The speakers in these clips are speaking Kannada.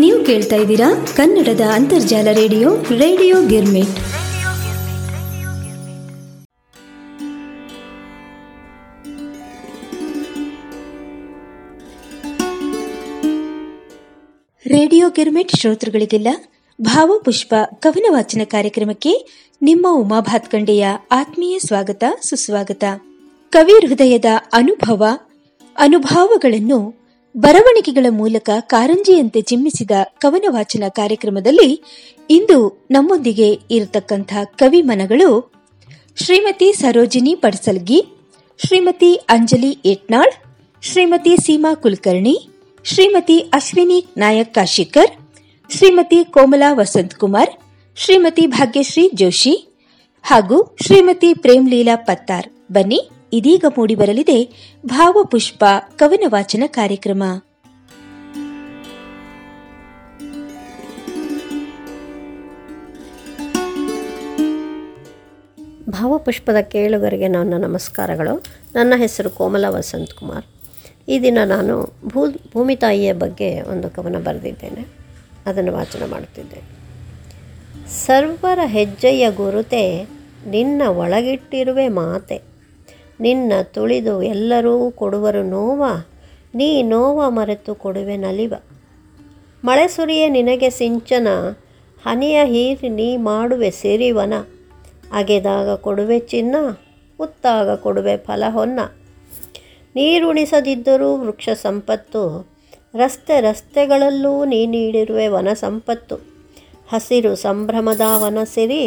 ನೀವು ಕೇಳ್ತಾ ಇದ್ದೀರಾ ಕನ್ನಡದ ಅಂತರ್ಜಾಲ radio radio Girmit. Radio Girmit ಶ್ರೋತೃಗಳಿಗೆಲ್ಲ ಭಾವಪುಷ್ಪ ಕವನ ವಾಚನ ಕಾರ್ಯಕ್ರಮಕ್ಕೆ ನಿಮ್ಮ ಉಮಾ ಭಾತ್ಕಂಡೆಯ ಆತ್ಮೀಯ ಸ್ವಾಗತ, ಸುಸ್ವಾಗತ. ಕವಿ ಹೃದಯದ ಅನುಭವ, ಅನುಭಾವಗಳನ್ನು ಬರವಣಿಗೆಗಳ ಮೂಲಕ ಕಾರಂಜಿಯಂತೆ ಚಿಮ್ಮಿಸಿದ ಕವನ ವಾಚನ ಕಾರ್ಯಕ್ರಮದಲ್ಲಿ ಇಂದು ನಮ್ಮೊಂದಿಗೆ ಇರತಕ್ಕಂಥ ಕವಿ ಮನಗಳು ಶ್ರೀಮತಿ ಸರೋಜಿನಿ ಪಡ್ಸಲ್ಗಿ, ಶ್ರೀಮತಿ ಅಂಜಲಿ ಏಟ್ನಾಳ್, ಶ್ರೀಮತಿ ಸೀಮಾ ಕುಲಕರ್ಣಿ, ಶ್ರೀಮತಿ ಅಶ್ವಿನಿ ನಾಯಕ್ ಕಾಶಿಕರ್, ಶ್ರೀಮತಿ ಕೋಮಲಾ ವಸಂತ್ ಕುಮಾರ್ ಶ್ರೀಮತಿ ಭಾಗ್ಯಶ್ರೀ ಜೋಶಿ ಹಾಗೂ ಶ್ರೀಮತಿ ಪ್ರೇಮ್ಲೀಲಾ ಪತ್ತಾರ್. ಬನ್ನಿ. ಇದೀಗ ಮೂಡಿಬರಲಿದೆ ಭಾವಪುಷ್ಪ ಕವನ ವಾಚನ ಕಾರ್ಯಕ್ರಮ. ಭಾವಪುಷ್ಪದ ಕೇಳುಗರಿಗೆ ನನ್ನ ನಮಸ್ಕಾರಗಳು. ನನ್ನ ಹೆಸರು ಕೋಮಲ ವಸಂತ್ ಕುಮಾರ್ ಈ ದಿನ ನಾನು ಭೂ ಭೂಮಿ ತಾಯಿಯ ಬಗ್ಗೆ ಒಂದು ಕವನ ಬರೆದಿದ್ದೇನೆ. ಅದನ್ನು ವಾಚನ ಮಾಡುತ್ತಿದ್ದೇನೆ. ಸರ್ವರ ಹೆಜ್ಜೆಯ ಗುರುತೆ ನಿನ್ನ ಒಳಗಿಟ್ಟಿರುವೆ ಮಾತೆ. ನಿನ್ನ ತುಳಿದು ಎಲ್ಲರೂ ಕೊಡುವರು ನೋವ, ನೀ ನೋವ ಮರೆತು ಕೊಡುವೆ ನಲಿವ. ಮಳೆ ಸುರಿಯೇ ನಿನಗೆ ಸಿಂಚನ, ಹನಿಯ ಹೀರಿ ನೀ ಮಾಡುವೆ ಸಿರಿವನ. ಅಗೆದಾಗ ಕೊಡುವೆ ಚಿನ್ನ, ಉತ್ತಾಗ ಕೊಡುವೆ ಫಲ ಹೊನ್ನ ನೀರುಣಿಸದಿದ್ದರೂ ವೃಕ್ಷ ಸಂಪತ್ತು, ರಸ್ತೆ ರಸ್ತೆಗಳಲ್ಲೂ ನೀ ನೀಡಿರುವೆ ವನ ಸಂಪತ್ತು. ಹಸಿರು ಸಂಭ್ರಮದ ವನ ಸಿರಿ,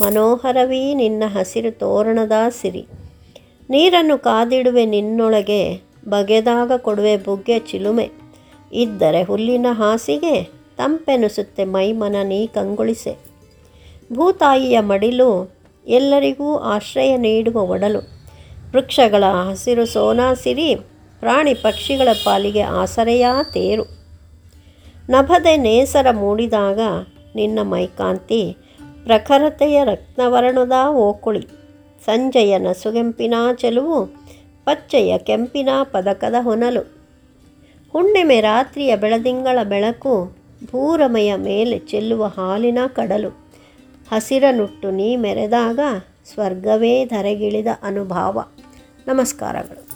ಮನೋಹರವೀ ನಿನ್ನ ಹಸಿರು ತೋರಣದ ಸಿರಿ. ನೀರನ್ನು ಕಾದಿಡುವೆ ನಿನ್ನೊಳಗೆ, ಬಗೆದಾಗ ಕೊಡುವೆ ಬುಗ್ಗೆ ಚಿಲುಮೆ. ಇದ್ದರೆ ಹುಲ್ಲಿನ ಹಾಸಿಗೆ, ತಂಪೆನಿಸುತ್ತೆ ಮೈಮನ ನೀ ಕಂಗೊಳಿಸೆ. ಭೂತಾಯಿಯ ಮಡಿಲು, ಎಲ್ಲರಿಗೂ ಆಶ್ರಯ ನೀಡುವ ಒಡಲು. ವೃಕ್ಷಗಳ ಹಸಿರು ಸೋನಾಸಿರಿ ಪ್ರಾಣಿ ಪಕ್ಷಿಗಳ ಪಾಲಿಗೆ ಆಸರೆಯಾ ತೇರು. ನಭದೆ ನೇಸರ ಮೂಡಿದಾಗ ನಿನ್ನ ಮೈಕಾಂತಿ ಪ್ರಖರತೆಯ ರತ್ನವರ್ಣದ ಓಕುಳಿ. ಸಂಜೆಯ ನಸುಗೆಂಪಿನ ಚೆಲುವು, ಪಚ್ಚೆಯ ಕೆಂಪಿನ ಪದಕದ ಹೊನಲು. ಹುಣ್ಣಿಮೆ ರಾತ್ರಿಯ ಬೆಳದಿಂಗಳ ಬೆಳಕು, ಭೂರಮೆಯ ಮೇಲೆ ಚೆಲ್ಲುವ ಹಾಲಿನ ಕಡಲು. ಹಸಿರನುಟ್ಟು ನೀ ಮೆರೆದಾಗ ಸ್ವರ್ಗವೇ ಧರೆಗಿಳಿದ ಅನುಭಾವ. ನಮಸ್ಕಾರಗಳು.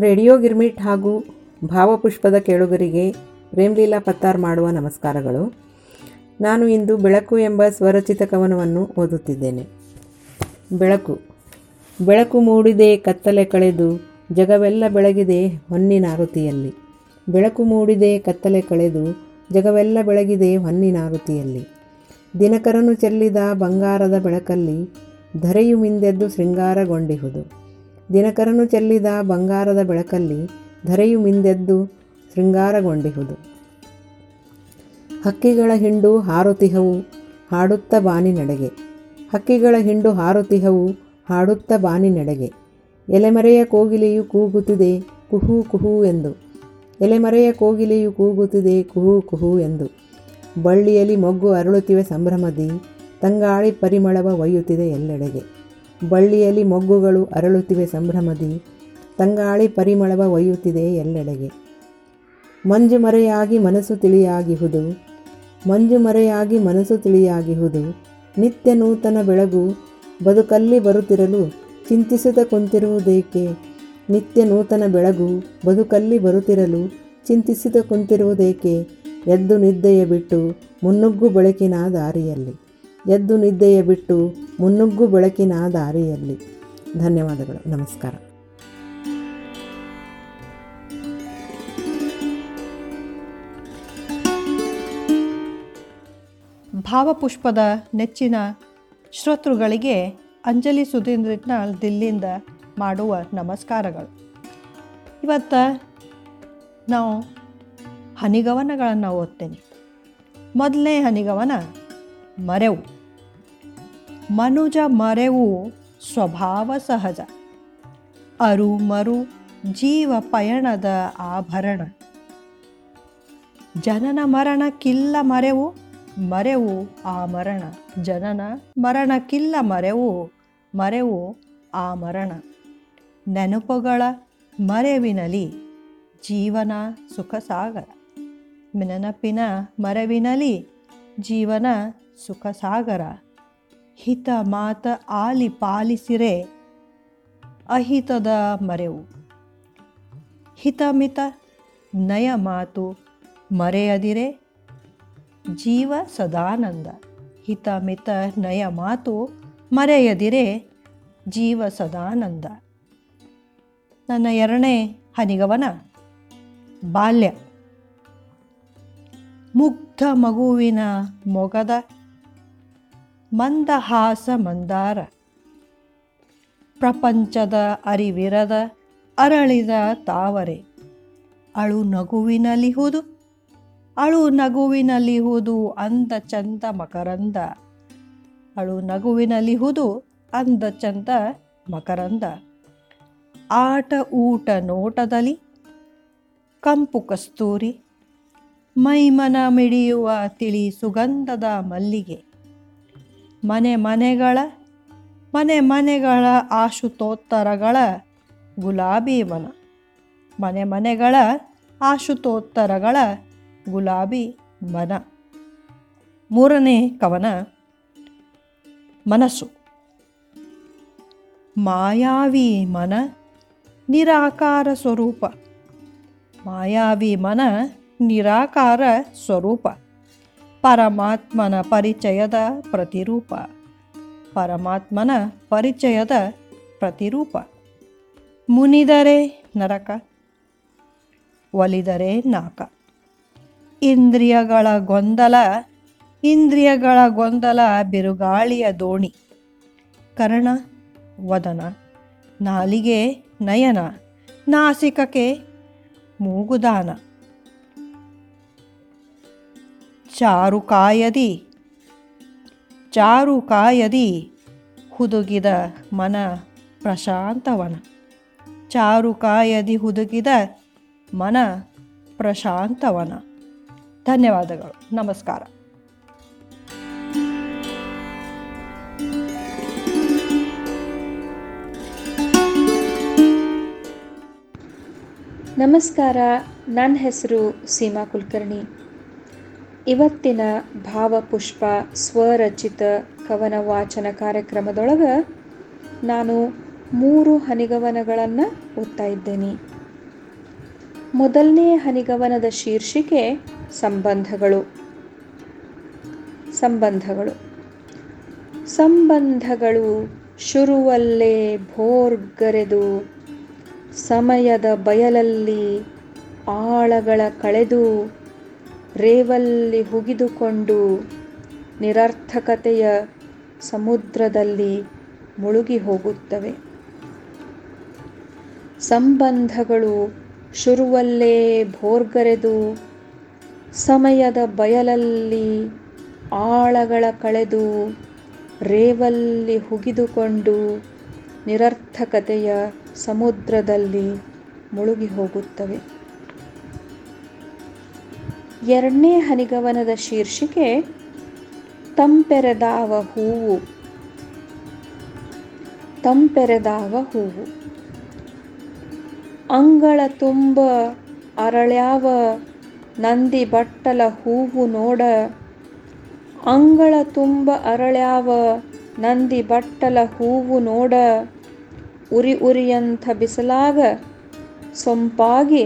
ರೇಡಿಯೋ ಗಿರ್ಮಿಟ್ ಹಾಗೂ ಭಾವಪುಷ್ಪದ ಕೇಳುಗರಿಗೆ ಪ್ರೇಮ್ಲೀಲಾ ಪತ್ತಾರ್ ಮಾಡುವ ನಮಸ್ಕಾರಗಳು. ನಾನು ಇಂದು ಬೆಳಕು ಎಂಬ ಸ್ವರಚಿತ ಕವನವನ್ನು ಓದುತ್ತಿದ್ದೇನೆ. ಬೆಳಕು. ಬೆಳಕು ಮೂಡಿದೆ, ಕತ್ತಲೆ ಕಳೆದು, ಜಗವೆಲ್ಲ ಬೆಳಗಿದೆ ಹೊನ್ನಿನಾರುತಿಯಲ್ಲಿ ಬೆಳಕು ಮೂಡಿದೆ, ಕತ್ತಲೆ ಕಳೆದು, ಜಗವೆಲ್ಲ ಬೆಳಗಿದೆ ಹೊನ್ನಿನಾರುತಿಯಲ್ಲಿ ದಿನಕರನು ಚೆಲ್ಲಿದ ಬಂಗಾರದ ಬೆಳಕಲ್ಲಿ, ಧರೆಯು ಮಿಂದೆದ್ದು ಶೃಂಗಾರಗೊಂಡಿಹುದು. ದಿನಕರನು ಚೆಲ್ಲಿದ ಬಂಗಾರದ ಬೆಳಕಲ್ಲಿ, ಧರೆಯು ಮಿಂದೆದ್ದು ಶೃಂಗಾರಗೊಂಡಿಹುದು. ಹಕ್ಕಿಗಳ ಹಿಂಡು ಹಾರುತಿಹವು ಹಾಡುತ್ತ ಬಾನಿ ನಡೆಗೆ. ಹಕ್ಕಿಗಳ ಹಿಂಡು ಹಾರುತಿಹವು ಹಾಡುತ್ತ ಬಾನಿ ನಡೆಗೆ. ಎಲೆಮರೆಯ ಕೋಗಿಲೆಯು ಕೂಗುತ್ತಿದೆ ಕುಹು ಕುಹು ಎಂದು. ಎಲೆಮರೆಯ ಕೋಗಿಲೆಯು ಕೂಗುತ್ತಿದೆ ಕುಹು ಕುಹು ಎಂದು. ಬಳ್ಳಿಯಲ್ಲಿ ಮೊಗ್ಗು ಅರಳುತ್ತಿವೆ ಸಂಭ್ರಮದಿ, ತಂಗಾಳಿ ಪರಿಮಳವ ಒಯ್ಯುತ್ತಿದೆ ಎಲ್ಲೆಡೆಗೆ. ಬಳ್ಳಿಯಲ್ಲಿ ಮೊಗ್ಗುಗಳು ಅರಳುತ್ತಿವೆ ಸಂಭ್ರಮದಿ, ತಂಗಾಳಿ ಪರಿಮಳವ ಒಯ್ಯುತ್ತಿದೆ ಎಲ್ಲೆಡೆಗೆ. ಮಂಜು ಮರೆಯಾಗಿ ಮನಸ್ಸು ತಿಳಿಯಾಗಿಹುದು. ಮಂಜು ಮರೆಯಾಗಿ ಮನಸ್ಸು ತಿಳಿಯಾಗಿಹುದು. ನಿತ್ಯ ನೂತನ ಬೆಳಗು ಬದುಕಲ್ಲಿ ಬರುತ್ತಿರಲು ಚಿಂತಿಸುತ್ತ ಕುಂತಿರುವುದೇಕೆ? ನಿತ್ಯ ನೂತನ ಬೆಳಗು ಬದುಕಲ್ಲಿ ಬರುತ್ತಿರಲು ಚಿಂತಿಸುತ್ತ ಕುಂತಿರುವುದೇಕೆ? ಎದ್ದು ನಿದ್ದೆಯ ಬಿಟ್ಟು ಮುನ್ನುಗ್ಗು ಬೆಳಕಿನ ದಾರಿಯಲ್ಲಿ. ಎದ್ದು ನಿದ್ದೆಯ ಬಿಟ್ಟು ಮುನ್ನುಗ್ಗು ಬೆಳಕಿನ ದಾರಿಯಲ್ಲಿ. ಧನ್ಯವಾದಗಳು. ನಮಸ್ಕಾರ. ಭಾವಪುಷ್ಪದ ನೆಚ್ಚಿನ ಶ್ರೋತೃಗಳಿಗೆ ಅಂಜಲಿ ಸುಧೀಂದ್ರನಾಳ್ ದಿಲ್ಲಿಂದ ಮಾಡುವ ನಮಸ್ಕಾರಗಳು. ಇವತ್ತು ನಾವು ಹನಿಗವನಗಳನ್ನು ಓದ್ತೇನೆ. ಮೊದಲನೇ ಹನಿಗವನ ಮರೆವು. ಮನುಜ ಮರೆವು ಸ್ವಭಾವ ಸಹಜ. ಅರು ಮರು ಜೀವ ಪಯಣದ ಆಭರಣ. ಜನನ ಮರಣಕ್ಕಿಲ್ಲ ಮರೆವು. ಮರೆವು ಆ ಮರಣ. ಜನನ ಮರಣಕ್ಕಿಲ್ಲ ಮರೆವು ಮರೆವು ಆ ಮರಣ. ನೆನಪುಗಳ ಮರೆವಿನಲಿ ಜೀವನ ಸುಖ ಸಾಗರ ನೆನಪಿನ ಮರೆವಿನಲಿ ಜೀವನ ಸುಖ ಸಾಗರ ಹಿತ ಮಾತ ಆಲಿ ಪಾಲಿಸಿರೆ ಅಹಿತದ ಮರೆವು. ಹಿತಮಿತ ನಯ ಮಾತು ಮರೆಯದಿರೆ ಜೀವ ಸದಾನಂದ. ಹಿತಮಿತ ನಯ ಮಾತು ಮರೆಯದಿರೆ ಜೀವ ಸದಾನಂದ. ನನ್ನ ಎರಡನೇ ಹನಿಗವನ, ಬಾಲ್ಯ. ಮುಗ್ಧ ಮಗುವಿನ ಮೊಗದ, ಮಂದಹಾಸ ಮಂದಾರ. ಪ್ರಪಂಚದ ಅರಿವಿರದ ಅರಳಿದ ತಾವರೆ. ಅಳು ನಗುವಿನಲಿಹುದು ಅಳು ನಗುವಿನಲ್ಲಿ ಹುದು ಅಂದ ಚಂದ ಮಕರಂದ. ಅಳು ನಗುವಿನಲ್ಲಿ ಹುದು ಅಂದ ಚಂದ ಮಕರಂದ. ಆಟ ಊಟ ನೋಟದಲ್ಲಿ ಕಂಪು ಕಸ್ತೂರಿ. ಮೈಮನ ಮಿಡಿಯುವ ತಿಳಿ ಸುಗಂಧದ ಮಲ್ಲಿಗೆ. ಮನೆ ಮನೆಗಳ ಮನೆ ಮನೆಗಳ ಆಶುತೋತ್ತರಗಳ ಗುಲಾಬಿ ವನ. ಮನೆ ಮನೆಗಳ ಆಶುತೋತ್ತರಗಳ ಗುಲಾಬಿ ಮನ. ಮೂರನೇ ಕವನ, ಮನಸ್ಸು. ಮಾಯಾವಿ ಮನ, ನಿರಾಕಾರ ಸ್ವರೂಪ. ಮಾಯಾವಿ ಮನ, ನಿರಾಕಾರ ಸ್ವರೂಪ. ಪರಮಾತ್ಮನ ಪರಿಚಯದ ಪ್ರತಿರೂಪ. ಪರಮಾತ್ಮನ ಪರಿಚಯದ ಪ್ರತಿರೂಪ. ಮುನಿದರೆ ನರಕ, ಒಲಿದರೆ ನಾಕ. ಇಂದ್ರಿಯಗಳ ಗೊಂದಲ ಇಂದ್ರಿಯಗಳ ಗೊಂದಲ ಬಿರುಗಾಳಿಯ ದೋಣಿ. ಕರ್ಣ, ವದನ. ನಾಲಿಗೆ, ನಯನ. ನಾಸಿಕಕ್ಕೆ, ಮೂಗುದಾನ. ಚಾರುಕಾಯದಿ ಚಾರುಕಾಯದಿ ಹುದುಗಿದ ಮನ ಪ್ರಶಾಂತವನ. ಚಾರುಕಾಯದಿ ಹುದುಗಿದ ಮನ ಪ್ರಶಾಂತವನ. ಧನ್ಯವಾದಗಳು. ನಮಸ್ಕಾರ. ನಮಸ್ಕಾರ. ನನ್ನ ಹೆಸರು ಸೀಮಾ ಕುಲಕರ್ಣಿ. ಇವತ್ತಿನ ಭಾವಪುಷ್ಪ ಸ್ವರಚಿತ ಕವನ ವಾಚನ ಕಾರ್ಯಕ್ರಮದೊಳಗೆ ನಾನು ಮೂರು ಹನಿಗವನಗಳನ್ನು ಓದ್ತಾ ಇದ್ದೇನೆ. ಮೊದಲನೇ ಹನಿಗವನದ ಶೀರ್ಷಿಕೆ ಸಂಬಂಧಗಳು. ಸಂಬಂಧಗಳು. ಸಂಬಂಧಗಳು ಶುರುವಲ್ಲೇ ಭೋರ್ಗರೆದು, ಸಮಯದ ಬಯಲಲ್ಲಿ ಆಳಗಳ ಕಳೆದು, ರೇವಲ್ಲಿ ಹುಗಿದುಕೊಂಡು ನಿರರ್ಥಕತೆಯ ಸಮುದ್ರದಲ್ಲಿ ಮುಳುಗಿ ಹೋಗುತ್ತವೆ. ಸಂಬಂಧಗಳು ಶುರುವಲ್ಲೇ ಭೋರ್ಗರೆದು ಸಮಯದ ಬಯಲಲ್ಲಿ ಆಳಗಳ ಕಳೆದು ರೇವಲ್ಲಿ ಹುಗಿದುಕೊಂಡು ನಿರರ್ಥಕತೆಯ ಸಮುದ್ರದಲ್ಲಿ ಮುಳುಗಿ ಹೋಗುತ್ತವೆ. ಎರಡನೇ ಹನಿಗವನದ ಶೀರ್ಷಿಕೆ ತಂಪೆರೆದಾವ ಹೂವು. ತಂಪೆರೆದಾವ ಹೂವು. ಅಂಗಳ ತುಂಬ ಅರಳ್ಯಾವ ನಂದಿ ಬಟ್ಟಲ ಹೂವು ನೋಡ, ಅಂಗಳ ತುಂಬ ಅರಳ್ಯಾವ, ನಂದಿ ಬಟ್ಟಲ ಹೂವು ನೋಡ, ಉರಿ ಉರಿಯಂಥ ಬಿಸಲಾಗ, ಸೊಂಪಾಗಿ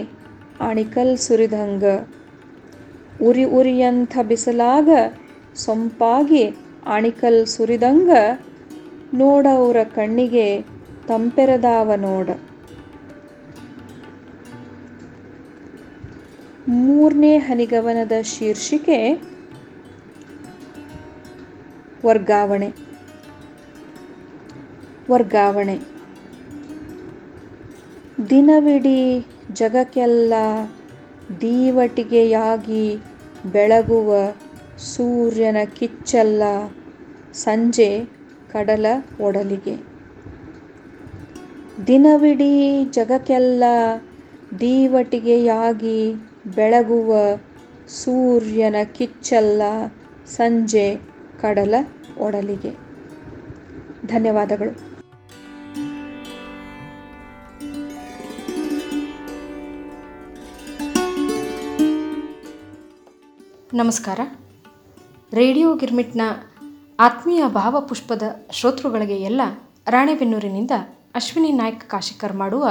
ಅಣಿಕಲ್ ಸುರಿದಂಗ. ಉರಿ ಉರಿಯಂಥ ಬಿಸಲಾಗ, ಸೊಂಪಾಗಿ ಅಣಿಕಲ್ ಸುರಿದಂಗ, ನೋಡವ್ರ ಕಣ್ಣಿಗೆ ತಂಪೆರೆದಾವ ನೋಡ. ಮೂರನೇ ಹನಿಗವನದ ಶೀರ್ಷಿಕೆ ವರ್ಗಾವಣೆ. ವರ್ಗಾವಣೆ. ದಿನವಿಡೀ ಜಗಕ್ಕೆಲ್ಲ ದೀವಟಿಗೆಯಾಗಿ ಬೆಳಗುವ ಸೂರ್ಯನ ಕಿಚ್ಚಲ್ಲ ಸಂಜೆ ಕಡಲ ಒಡಲಿಗೆ. ದಿನವಿಡೀ ಜಗಕ್ಕೆಲ್ಲ ದೀವಟಿಗೆಯಾಗಿ ಬೆಳಗುವ ಸೂರ್ಯನ ಕಿಚ್ಚಲ್ಲ ಸಂಜೆ ಕಡಲ ಒಡಲಿಗೆ. ಧನ್ಯವಾದಗಳು. ನಮಸ್ಕಾರ. ರೇಡಿಯೋ ಗಿರ್ಮಿಟ್ನ ಆತ್ಮೀಯ ಭಾವಪುಷ್ಪದ ಶ್ರೋತೃಗಳಿಗೆ ಎಲ್ಲ ರಾಣೆಬೆನ್ನೂರಿನಿಂದ ಅಶ್ವಿನಿ ನಾಯ್ಕ ಕಾಶಿಕರ್ ಮಾಡುವ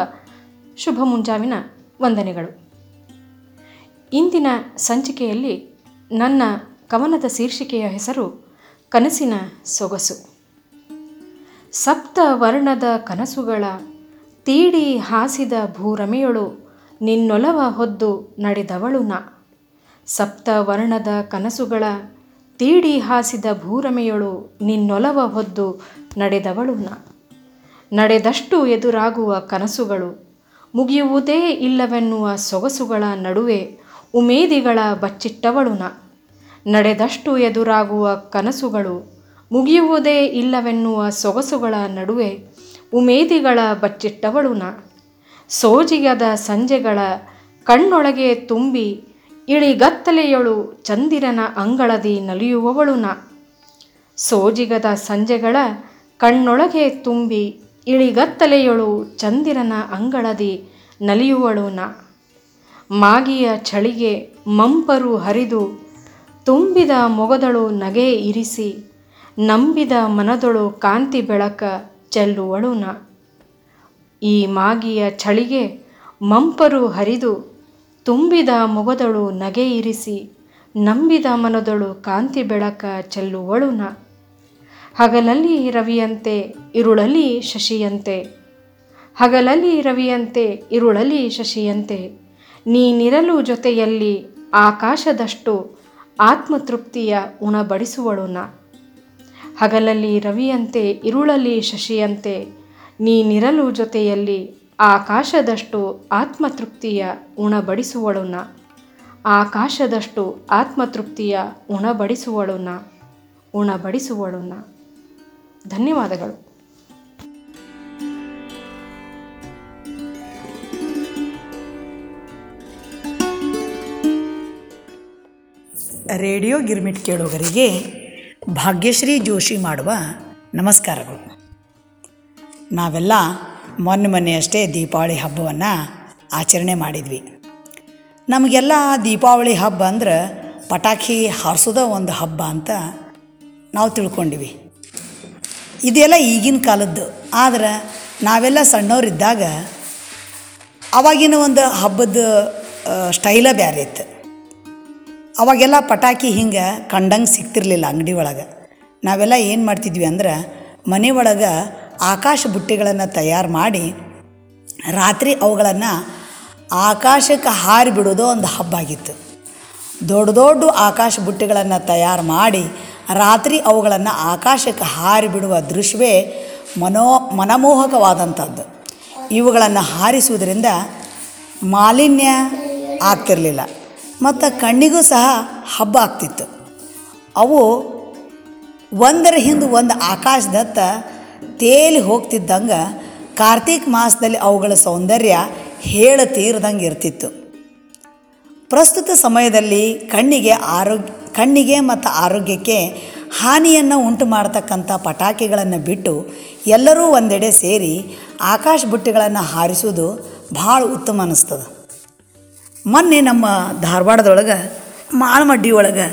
ಶುಭ ಮುಂಜಾವಿನ ವಂದನೆಗಳು. ಇಂದಿನ ಸಂಚಿಕೆಯಲ್ಲಿ ನನ್ನ ಕವನದ ಶೀರ್ಷಿಕೆಯ ಹೆಸರು ಕನಸಿನ ಸೊಗಸು. ಸಪ್ತ ವರ್ಣದ ಕನಸುಗಳ, ತೀಡಿ ಹಾಸಿದ ಭೂರಮೆಯೊಳು ನಿನ್ನೊಲವ ಹೊದ್ದು ನಡೆದವಳು ನಾ. ಸಪ್ತ ವರ್ಣದ ಕನಸುಗಳ, ತೀಡಿ ಹಾಸಿದ ಭೂರಮೆಯೊಳು ನಿನ್ನೊಲವ ಹೊದ್ದು ನಡೆದವಳು ನ. ನಡೆದಷ್ಟು ಎದುರಾಗುವ ಕನಸುಗಳು ಮುಗಿಯುವುದೇ ಇಲ್ಲವೆನ್ನುವ ಸೊಗಸುಗಳ ನಡುವೆ ಉಮೇದಿಗಳ ಬಚ್ಚಿಟ್ಟವಳು ನಡೆದಷ್ಟು ಎದುರಾಗುವ ಕನಸುಗಳು ಮುಗಿಯುವುದೇ ಇಲ್ಲವೆನ್ನುವ ಸೊಗಸುಗಳ ನಡುವೆ ಉಮೇದಿಗಳ ಬಚ್ಚಿಟ್ಟವಳು ಸೋಜಿಗದ ಸಂಜೆಗಳ ಕಣ್ಣೊಳಗೆ ತುಂಬಿ ಇಳಿಗತ್ತಲೆಯೊಳು ಚಂದಿರನ ಅಂಗಳದಿ ನಲಿಯುವವಳು ಸೋಜಿಗದ ಸಂಜೆಗಳ ಕಣ್ಣೊಳಗೆ ತುಂಬಿ ಇಳಿಗತ್ತಲೆಯೊಳು ಚಂದಿರನ ಅಂಗಳದಿ ನಲಿಯುವಳು ಮಾಗಿಯ ಚಳಿಗೆ ಮಂಪರು ಹರಿದು ತುಂಬಿದ ಮೊಗದಳು ನಗೆ ಇರಿಸಿ ನಂಬಿದ ಮನದೊಳು ಕಾಂತಿ ಬೆಳಕ ಚೆಲ್ಲುವಳು ನಾ. ಈ ಮಾಗಿಯ ಚಳಿಗೆ ಮಂಪರು ಹರಿದು ತುಂಬಿದ ಮೊಗದಳು ನಗೆ ಇರಿಸಿ ನಂಬಿದ ಮನದೊಳು ಕಾಂತಿ ಬೆಳಕ ಚೆಲ್ಲುವಳು ನಾ. ಹಗಲಲ್ಲಿ ರವಿಯಂತೆ ಇರುಳಲಿ ಶಶಿಯಂತೆ. ಹಗಲಲ್ಲಿ ರವಿಯಂತೆ ಇರುಳಲಿ ಶಶಿಯಂತೆ. ನೀನಿರಲು ಜೊತೆಯಲ್ಲಿ ಆಕಾಶದಷ್ಟು ಆತ್ಮತೃಪ್ತಿಯ ಉಣಬಡಿಸುವಳು ನ ಹಗಲಲ್ಲಿ ರವಿಯಂತೆ, ಇರುಳಲ್ಲಿ ಶಶಿಯಂತೆ, ನೀನಿರಲು ಜೊತೆಯಲ್ಲಿ ಆಕಾಶದಷ್ಟು ಆತ್ಮತೃಪ್ತಿಯ ಉಣಬಡಿಸುವಳು ನ ಆಕಾಶದಷ್ಟು ಆತ್ಮತೃಪ್ತಿಯ ಉಣಬಡಿಸುವಳು ನ ಉಣಬಡಿಸುವಳು ನ ಧನ್ಯವಾದಗಳು. ರೇಡಿಯೋ ಗಿರ್ಮಿಟ್ ಕೇಳುಗರಿಗೆ ಭಾಗ್ಯಶ್ರೀ ಜೋಶಿ ಮಾಡುವ ನಮಸ್ಕಾರಗಳು. ನಾವೆಲ್ಲ ಮೊನ್ನೆ ಮೊನ್ನೆ ಅಷ್ಟೇ ದೀಪಾವಳಿ ಹಬ್ಬವನ್ನು ಆಚರಣೆ ಮಾಡಿದ್ವಿ. ನಮಗೆಲ್ಲ ದೀಪಾವಳಿ ಹಬ್ಬ ಅಂದ್ರೆ ಪಟಾಕಿ ಹಾರಿಸೋದ ಒಂದು ಹಬ್ಬ ಅಂತ ನಾವು ತಿಳ್ಕೊಂಡಿವಿ. ಇದೆಲ್ಲ ಈಗಿನ ಕಾಲದ್ದು. ಆದ್ರೆ ನಾವೆಲ್ಲ ಸಣ್ಣವರಿದ್ದಾಗ ಅವಾಗಿನ ಒಂದು ಹಬ್ಬದ ಸ್ಟೈಲ ಬೇರೆ ಇತ್ತು. ಅವಾಗೆಲ್ಲ ಪಟಾಕಿ ಹಿಂಗೆ ಕಂಡಂಗೆ ಸಿಗ್ತಿರ್ಲಿಲ್ಲ ಅಂಗಡಿ ಒಳಗೆ. ನಾವೆಲ್ಲ ಏನು ಮಾಡ್ತಿದ್ವಿ ಅಂದ್ರೆ ಮನೆ ಒಳಗೆ ಆಕಾಶ ಬುಟ್ಟಿಗಳನ್ನು ತಯಾರು ಮಾಡಿ ರಾತ್ರಿ ಅವುಗಳನ್ನು ಆಕಾಶಕ್ಕೆ ಹಾರಿ ಬಿಡೋದು ಒಂದು ಹಬ್ಬ ಆಗಿತ್ತು. ದೊಡ್ಡ ದೊಡ್ಡ ಆಕಾಶ ಬುಟ್ಟಿಗಳನ್ನು ತಯಾರು ಮಾಡಿ ರಾತ್ರಿ ಅವುಗಳನ್ನು ಆಕಾಶಕ್ಕೆ ಹಾರಿ ಬಿಡುವ ದೃಶ್ಯವೇ ಮನೋ ಮನಮೋಹಕವಾದಂಥದ್ದು ಇವುಗಳನ್ನು ಹಾರಿಸುವುದರಿಂದ ಮಾಲಿನ್ಯ ಆಗ್ತಿರಲಿಲ್ಲ. ಮತ್ತು ಕಣ್ಣಿಗೂ ಸಹ ಹಬ್ಬ ಆಗ್ತಿತ್ತು. ಅವು ಒಂದರ ಹಿಂದೆ ಒಂದು ಆಕಾಶದತ್ತ ತೇಲಿ ಹೋಗ್ತಿದ್ದಂಗೆ ಕಾರ್ತೀಕ ಮಾಸದಲ್ಲಿ ಅವುಗಳ ಸೌಂದರ್ಯ ಹೇಳ ತೀರದಂಗೆ ಇರ್ತಿತ್ತು. ಪ್ರಸ್ತುತ ಸಮಯದಲ್ಲಿ ಕಣ್ಣಿಗೆ ಆರೋಗ್ಯ ಕಣ್ಣಿಗೆ ಮತ್ತು ಆರೋಗ್ಯಕ್ಕೆ ಹಾನಿಯನ್ನು ಉಂಟು ಮಾಡತಕ್ಕಂಥ ಪಟಾಕಿಗಳನ್ನು ಬಿಟ್ಟು ಎಲ್ಲರೂ ಒಂದೆಡೆ ಸೇರಿ ಆಕಾಶ ಬುಟ್ಟಿಗಳನ್ನು ಹಾರಿಸುವುದು ಭಾಳ ಉತ್ತಮ ಅನ್ನಿಸ್ತದೆ ಮೊನ್ನೆ ನಮ್ಮ ಧಾರವಾಡದೊಳಗೆ ಮಾಳಮಡ್ಡಿ ಒಳಗೆ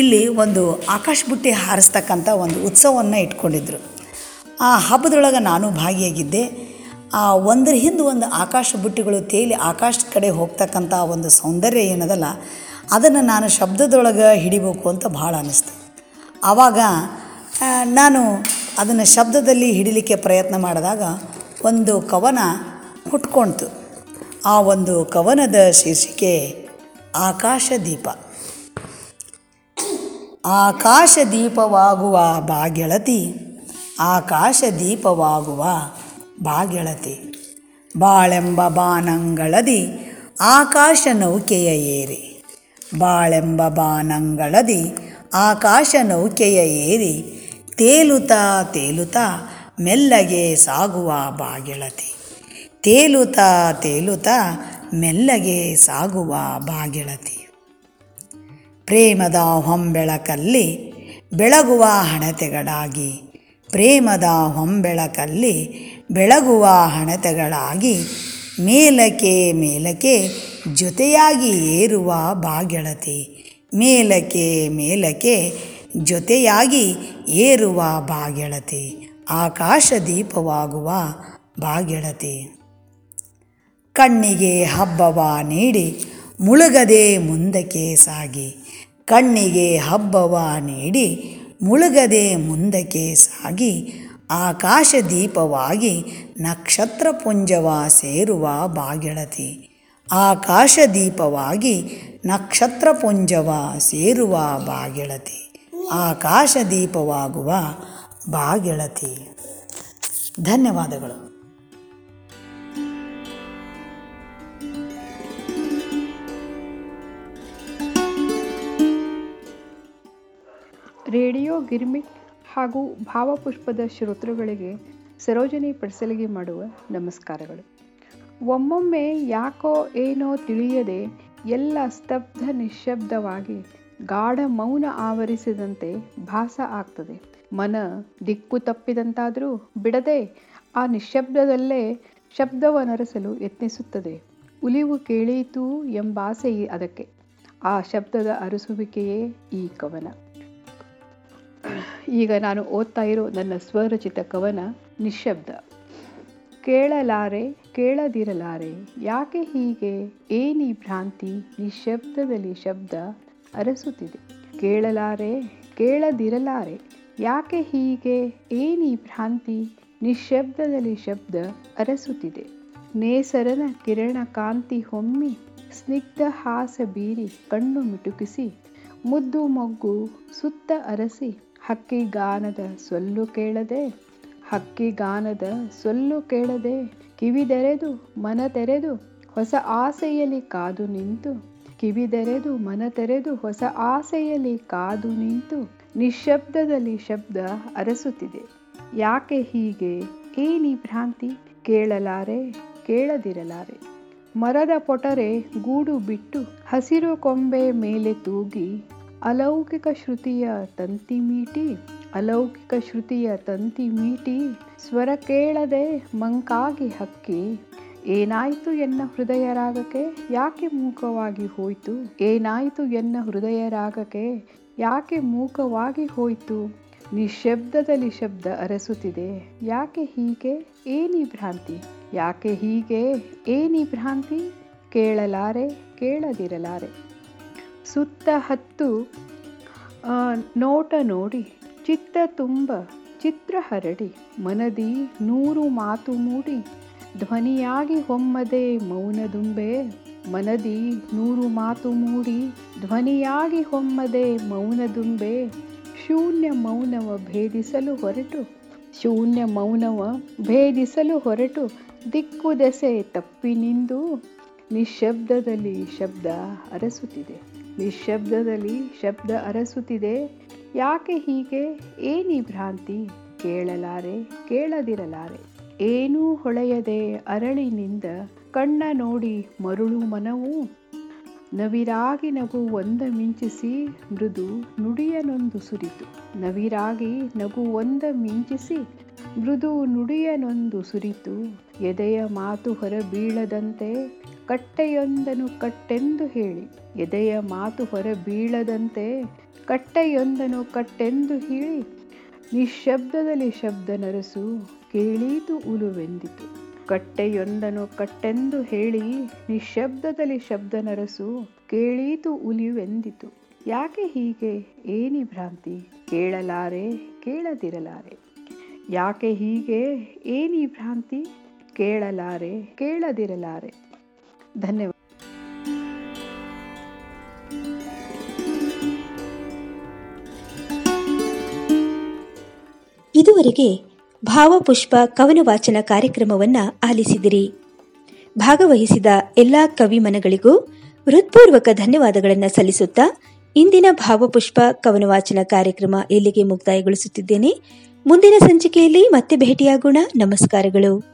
ಇಲ್ಲಿ ಒಂದು ಆಕಾಶ ಬುಟ್ಟಿ ಹಾರಿಸ್ತಕ್ಕಂಥ ಒಂದು ಉತ್ಸವವನ್ನು ಇಟ್ಕೊಂಡಿದ್ರು. ಆ ಹಬ್ಬದೊಳಗೆ ನಾನು ಭಾಗಿಯಾಗಿದ್ದೆ. ಆ ಒಂದರ ಹಿಂದೆ ಒಂದು ಆಕಾಶ ಬುಟ್ಟಿಗಳು ತೇಲಿ ಆಕಾಶದ ಕಡೆ ಹೋಗ್ತಕ್ಕಂಥ ಒಂದು ಸೌಂದರ್ಯ ಏನದಲ್ಲ, ಅದನ್ನು ನಾನು ಶಬ್ದದೊಳಗೆ ಹಿಡಿಬೇಕು ಅಂತ ಭಾಳ ಅನ್ನಿಸ್ತು ಆವಾಗ ನಾನು ಅದನ್ನು ಶಬ್ದದಲ್ಲಿ ಹಿಡಿಲಿಕ್ಕೆ ಪ್ರಯತ್ನ ಮಾಡಿದಾಗ ಒಂದು ಕವನ ಹುಟ್ಕೊಳ್ತು ಆ ಒಂದು ಕವನದ ಶೀರ್ಷಿಕೆ ಆಕಾಶ ದೀಪ ಆಕಾಶ ದೀಪವಾಗುವ ಬಾಗೆಳತಿ ಆಕಾಶ ದೀಪವಾಗುವ ಬಾಗೆಳತಿ. ಬಾಳೆಂಬ ಬಾನಂಗಳದಿ, ಆಕಾಶ ನೌಕೆಯ ಏರಿ. ಬಾಳೆಂಬ ಬಾನಂಗಳದಿ, ಆಕಾಶ ನೌಕೆಯ ಏರಿ. ತೇಲುತ್ತಾ ತೇಲುತ್ತಾ ಮೆಲ್ಲಗೆ ಸಾಗುವ ಬಾಗೆಳತಿ. ತೇಲುತ್ತಾ ತೇಲುತ್ತಾ ಮೆಲ್ಲಗೆ ಸಾಗುವ ಬಾಗಿಳತಿ. ಪ್ರೇಮದ ಹೊಂಬೆಳಕಲ್ಲಿ ಬೆಳಗುವ ಹಣತೆಗಳಾಗಿ ಪ್ರೇಮದ ಹೊಂಬೆಳಕಲ್ಲಿ ಬೆಳಗುವ ಹಣತೆಗಳಾಗಿ, ಮೇಲಕ್ಕೆ ಮೇಲಕ್ಕೆ ಜೊತೆಯಾಗಿ ಏರುವ ಬಾಗೆಳತಿ. ಮೇಲಕ್ಕೆ ಮೇಲಕ್ಕೆ ಜೊತೆಯಾಗಿ ಏರುವ ಬಾಗೆಳತಿ. ಆಕಾಶ ದೀಪವಾಗುವ ಬಾಗೆಳತಿ. ಕಣ್ಣಿಗೆ ಹಬ್ಬವ ನೀಡಿ, ಮುಳುಗದೆ ಮುಂದಕ್ಕೆ ಸಾಗಿ. ಕಣ್ಣಿಗೆ ಹಬ್ಬವ ನೀಡಿ, ಮುಳುಗದೆ ಮುಂದಕ್ಕೆ ಸಾಗಿ. ಆಕಾಶ ದೀಪವಾಗಿ ನಕ್ಷತ್ರ ಪುಂಜವ ಸೇರುವ ಬಾಗಿಳತಿ. ಆಕಾಶ ದೀಪವಾಗಿ ನಕ್ಷತ್ರ ಪುಂಜವ ಸೇರುವ ಬಾಗಿಳತಿ. ಆಕಾಶ ದೀಪವಾಗುವ ಬಾಗೆಳತಿ. ಧನ್ಯವಾದಗಳು. ರೇಡಿಯೋ ಗಿರ್ಮಿಟ್ ಹಾಗೂ ಭಾವಪುಷ್ಪದ ಶ್ರೋತೃಗಳಿಗೆ ಸರೋಜನಿ ಪಡಿಸಲಿಗೆ ಮಾಡುವ ನಮಸ್ಕಾರಗಳು. ಒಮ್ಮೊಮ್ಮೆ ಯಾಕೋ ಏನೋ ತಿಳಿಯದೆ ಎಲ್ಲ ಸ್ತಬ್ಧ ನಿಶ್ಶಬ್ದವಾಗಿ ಗಾಢ ಮೌನ ಆವರಿಸಿದಂತೆ ಭಾಸ ಆಗ್ತದೆ. ಮನ ದಿಕ್ಕು ತಪ್ಪಿದಂತಾದರೂ ಬಿಡದೆ ಆ ನಿಶ್ಶಬ್ದದಲ್ಲೇ ಶಬ್ದವನರಸಲು ಯತ್ನಿಸುತ್ತದೆ. ಉಲಿವು ಕೇಳೀತು ಎಂಬಾಸೆ ಅದಕ್ಕೆ. ಆ ಶಬ್ದದ ಅರಸುವಿಕೆಯೇ ಈ ಕವನ. ಈಗ ನಾನು ಓದ್ತಾ ಇರೋ ನನ್ನ ಸ್ವರಚಿತ ಕವನ ನಿಶ್ಶಬ್ದ. ಕೇಳಲಾರೆ, ಕೇಳದಿರಲಾರೆ, ಯಾಕೆ ಹೀಗೆ? ಏನಿ ಭ್ರಾಂತಿ? ನಿಶ್ಶಬ್ದದಲ್ಲಿ ಶಬ್ದ ಅರಸುತ್ತಿದೆ. ಕೇಳಲಾರೆ, ಕೇಳದಿರಲಾರೆ, ಯಾಕೆ ಹೀಗೆ? ಏನಿ ಭ್ರಾಂತಿ? ನಿಶ್ಶಬ್ದದಲ್ಲಿ ಶಬ್ದ ಅರಸುತ್ತಿದೆ. ನೇಸರನ ಕಿರಣ ಕಾಂತಿ ಹೊಮ್ಮಿ, ಸ್ನಿಗ್ಧ ಹಾಸ ಬೀರಿ, ಕಣ್ಣು ಮಿಟುಕಿಸಿ, ಮುದ್ದು ಮೊಗ್ಗು ಸುತ್ತ ಅರಸಿ ಹಕ್ಕಿ ಗಾನದ ಸೊಲ್ಲು ಕೇಳದೆ, ಹಕ್ಕಿ ಗಾನದ ಸೊಲ್ಲು ಕೇಳದೆ ಕಿವಿದೆರೆದು ಮನ ತೆರೆದು, ಹೊಸ ಆಸೆಯಲ್ಲಿ ಕಾದು ನಿಂತು ಕಿವಿದೆರೆದು ಮನ ತೆರೆದು, ಹೊಸ ಆಸೆಯಲ್ಲಿ ಕಾದು ನಿಂತು ನಿಶಬ್ದದಲ್ಲಿ ಶಬ್ದ ಅರಸುತ್ತಿದೆ. ಯಾಕೆ ಹೀಗೆ? ಏನಿ ಭ್ರಾಂತಿ? ಕೇಳಲಾರೆ, ಕೇಳದಿರಲಾರೆ. ಮರದ ಪೊಟರೆ ಗೂಡು ಬಿಟ್ಟು ಹಸಿರು ಕೊಂಬೆ ಮೇಲೆ ತೂಗಿ ಅಲೌಕಿಕ ಶ್ರುತಿಯ ತಂತಿ ಮೀಟಿ, ಅಲೌಕಿಕ ಶ್ರುತಿಯ ತಂತಿ ಮೀಟಿ, ಸ್ವರ ಕೇಳದೆ ಮಂಕಾಗಿ ಹಕ್ಕಿ, ಏನಾಯ್ತು ಎನ್ನ ಹೃದಯ ರಾಗಕ್ಕೆ, ಯಾಕೆ ಮೂಕವಾಗಿ ಹೋಯ್ತು, ಏನಾಯ್ತು ಎನ್ನ ಹೃದಯ ರಾಗಕ್ಕೆ, ಯಾಕೆ ಮೂಕವಾಗಿ ಹೋಯ್ತು ನಿಶಬ್ದದಲ್ಲಿ ಶಬ್ದ ಅರಸುತ್ತಿದೆ, ಯಾಕೆ ಹೀಗೆ, ಏನಿ ಭ್ರಾಂತಿ, ಯಾಕೆ ಹೀಗೆ, ಏನಿ ಭ್ರಾಂತಿ, ಕೇಳಲಾರೆ, ಕೇಳದಿರಲಾರೆ. ಸುತ್ತ ಹತ್ತು ನೋಟ ನೋಡಿ, ಚಿತ್ತ ತುಂಬ, ಚಿತ್ರ ಹರಡಿ, ಮನದಿ ನೂರು ಮಾತು ಮೂಡಿ, ಧ್ವನಿಯಾಗಿ ಹೊಮ್ಮದೆ ಮೌನದುಂಬೆ ಮನದಿ ನೂರು ಮಾತು ಮೂಡಿ, ಧ್ವನಿಯಾಗಿ ಹೊಮ್ಮದೆ ಮೌನದುಂಬೆ ಶೂನ್ಯ ಮೌನವ ಭೇದಿಸಲು ಹೊರಟು, ಶೂನ್ಯ ಮೌನವ ಭೇದಿಸಲು ಹೊರಟು, ದಿಕ್ಕು ದೆಸೆ ತಪ್ಪಿನಿಂದು ನಿಶಬ್ದದಲ್ಲಿ ಶಬ್ದ ಅರಸುತ್ತಿದೆ. ನಿಶ್ಶಬ್ದದಲ್ಲಿ ಶಬ್ದ ಅರಸುತ್ತಿದೆ. ಯಾಕೆ ಹೀಗೆ? ಏನಿ ಭ್ರಾಂತಿ? ಕೇಳಲಾರೆ, ಕೇಳದಿರಲಾರೆ. ಏನೂ ಹೊಳೆಯದೆ ಅರಳಿನಿಂದ ಕಣ್ಣ ನೋಡಿ ಮರುಳು ಮನವು? ನವಿರಾಗಿ ನಗು ಒಂದ ಮಿಂಚಿಸಿ ಮೃದು ನುಡಿಯನೊಂದು ಸುರಿತು. ನವಿರಾಗಿ ನಗು ಒಂದ ಮಿಂಚಿಸಿ ಮೃದು ನುಡಿಯನೊಂದು ಸುರಿತು. ಎದೆಯ ಮಾತು ಹೊರ ಬೀಳದಂತೆ ಕಟ್ಟೆಯೊಂದನು ಕಟ್ಟೆಂದು ಹೇಳಿ. ಎದೆಯ ಮಾತು ಹೊರ ಬೀಳದಂತೆ ಕಟ್ಟೆಯೊಂದನು ಕಟ್ಟೆಂದು ಹೇಳಿ. ನಿಶಬ್ದದಲ್ಲಿ ಶಬ್ದ ನರಸು, ಕೇಳೀತು ಉಲುವೆಂದಿತು. ಕಟ್ಟೆಯೊಂದನು ಕಟ್ಟೆಂದು ಹೇಳಿ ನಿಶಬ್ದದಲ್ಲಿ ಶಬ್ದ ನರಸು, ಕೇಳೀತು ಉಲಿವೆಂದಿತು ಯಾಕೆ ಹೀಗೆ? ಏನಿ ಭ್ರಾಂತಿ? ಕೇಳಲಾರೆ, ಕೇಳದಿರಲಾರೆ. ಯಾಕೆ ಹೀಗೆ? ಏನಿ ಭ್ರಾಂತಿ? ಕೇಳಲಾರೆ, ಕೇಳದಿರಲಾರೆ. ಧನ್ಯವಾದ. ಇದುವರೆಗೆ ಭಾವಪುಷ್ಪ ಕವನ ವಾಚನ ಕಾರ್ಯಕ್ರಮವನ್ನ ಆಲಿಸಿದಿರಿ. ಭಾಗವಹಿಸಿದ ಎಲ್ಲಾ ಕವಿಮನಗಳಿಗೂ ಹೃತ್ಪೂರ್ವಕ ಧನ್ಯವಾದಗಳನ್ನು ಸಲ್ಲಿಸುತ್ತಾ ಇಂದಿನ ಭಾವಪುಷ್ಪ ಕವನ ವಾಚನ ಕಾರ್ಯಕ್ರಮ ಇಲ್ಲಿಗೆ ಮುಕ್ತಾಯಗೊಳಿಸುತ್ತಿದ್ದೇನೆ? ಮುಂದಿನ ಸಂಚಿಕೆಯಲ್ಲಿ ಮತ್ತೆ ಭೇಟಿಯಾಗೋಣ. ನಮಸ್ಕಾರಗಳು.